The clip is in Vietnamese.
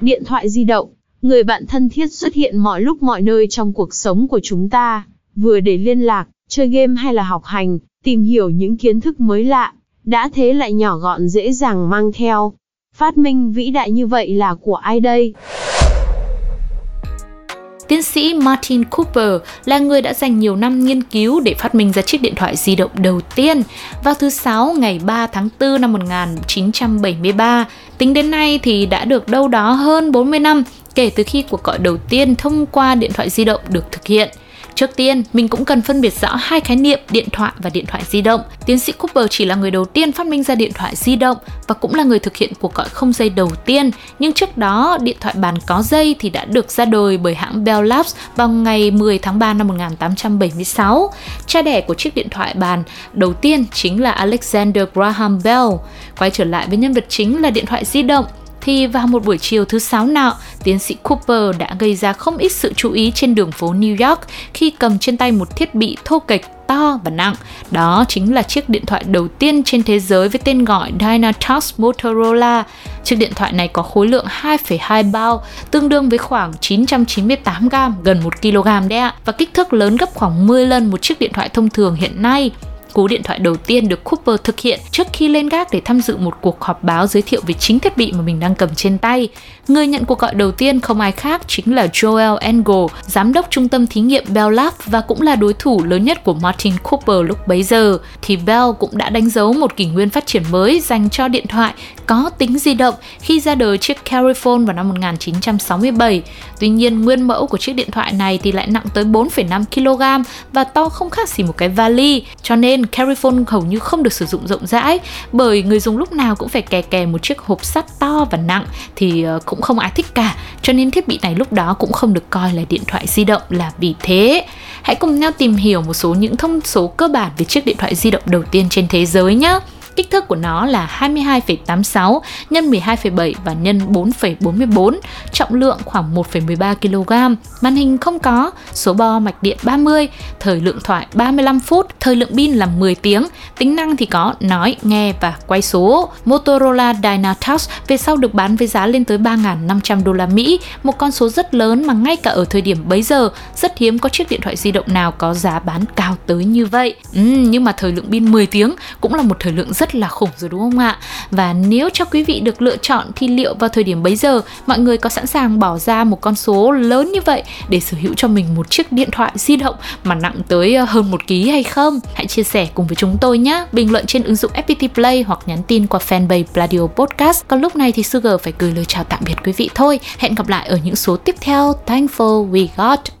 Điện thoại di động, người bạn thân thiết xuất hiện mọi lúc mọi nơi trong cuộc sống của chúng ta, vừa để liên lạc, chơi game hay là học hành, tìm hiểu những kiến thức mới lạ, đã thế lại nhỏ gọn dễ dàng mang theo. Phát minh vĩ đại như vậy là của ai đây? Tiến sĩ Martin Cooper là người đã dành nhiều năm nghiên cứu để phát minh ra chiếc điện thoại di động đầu tiên vào thứ Sáu ngày 3 tháng 4 năm 1973. Tính đến nay thì đã được đâu đó hơn 40 năm kể từ khi cuộc gọi đầu tiên thông qua điện thoại di động được thực hiện. Trước tiên, mình cũng cần phân biệt rõ hai khái niệm điện thoại và điện thoại di động. Tiến sĩ Cooper chỉ là người đầu tiên phát minh ra điện thoại di động và cũng là người thực hiện cuộc gọi không dây đầu tiên. Nhưng trước đó, điện thoại bàn có dây thì đã được ra đời bởi hãng Bell Labs vào ngày 10 tháng 3 năm 1876. Cha đẻ của chiếc điện thoại bàn đầu tiên chính là Alexander Graham Bell. Quay trở lại với nhân vật chính là điện thoại di động thì vào một buổi chiều thứ sáu nọ, tiến sĩ Cooper đã gây ra không ít sự chú ý trên đường phố New York khi cầm trên tay một thiết bị thô kệch to và nặng. Đó chính là chiếc điện thoại đầu tiên trên thế giới với tên gọi Dynatouch Motorola. Chiếc điện thoại này có khối lượng 2,2 bao, tương đương với khoảng 998 gram, gần 1 kg đấy ạ, và kích thước lớn gấp khoảng 10 lần một chiếc điện thoại thông thường hiện nay. Cú điện thoại đầu tiên được Cooper thực hiện trước khi lên gác để tham dự một cuộc họp báo giới thiệu về chính thiết bị mà mình đang cầm trên tay. Người nhận cuộc gọi đầu tiên không ai khác chính là Joel Engel, giám đốc trung tâm thí nghiệm Bell Labs và cũng là đối thủ lớn nhất của Martin Cooper lúc bấy giờ. Thì Bell cũng đã đánh dấu một kỷ nguyên phát triển mới dành cho điện thoại có tính di động khi ra đời chiếc Carryphone vào năm 1967. Tuy nhiên, nguyên mẫu của chiếc điện thoại này thì lại nặng tới 4,5 kg và to không khác gì một cái vali, cho nên Carryphone hầu như không được sử dụng rộng rãi, bởi người dùng lúc nào cũng phải kè kè một chiếc hộp sắt to và nặng thì ờ, cũng không ai thích cả. Cho nên thiết bị này lúc đó cũng không được coi là điện thoại di động là vì thế. Hãy cùng nhau tìm hiểu một số những thông số cơ bản về chiếc điện thoại di động đầu tiên trên thế giới nhé. Kích thước của nó là 22,86 nhân 12,7 và nhân 4,44, trọng lượng khoảng 1,13 kg, màn hình không có, số bo mạch điện 30, thời lượng thoại 35 phút, thời lượng pin là 10 tiếng, tính năng thì có nói, nghe và quay số. Motorola Dynatouch về sau được bán với giá lên tới 3.500 đô la Mỹ, một con số rất lớn mà ngay cả ở thời điểm bấy giờ rất hiếm có chiếc điện thoại di động nào có giá bán cao tới như vậy. Ừ, nhưng mà thời lượng pin 10 tiếng cũng là một thời lượng rất là khủng rồi đúng không ạ? Và nếu cho quý vị được lựa chọn thì liệu vào thời điểm bấy giờ, mọi người có sẵn sàng bỏ ra một con số lớn như vậy để sở hữu cho mình một chiếc điện thoại di động mà nặng tới ờ, hơn một ký hay không? Hãy chia sẻ cùng với chúng tôi nhé. Bình luận trên ứng dụng FPT Play hoặc nhắn tin qua fanpage Pladio Podcast. Còn lúc này thì Sugar phải gửi lời chào tạm biệt quý vị thôi. Hẹn gặp lại ở những số tiếp theo. Thankful we got.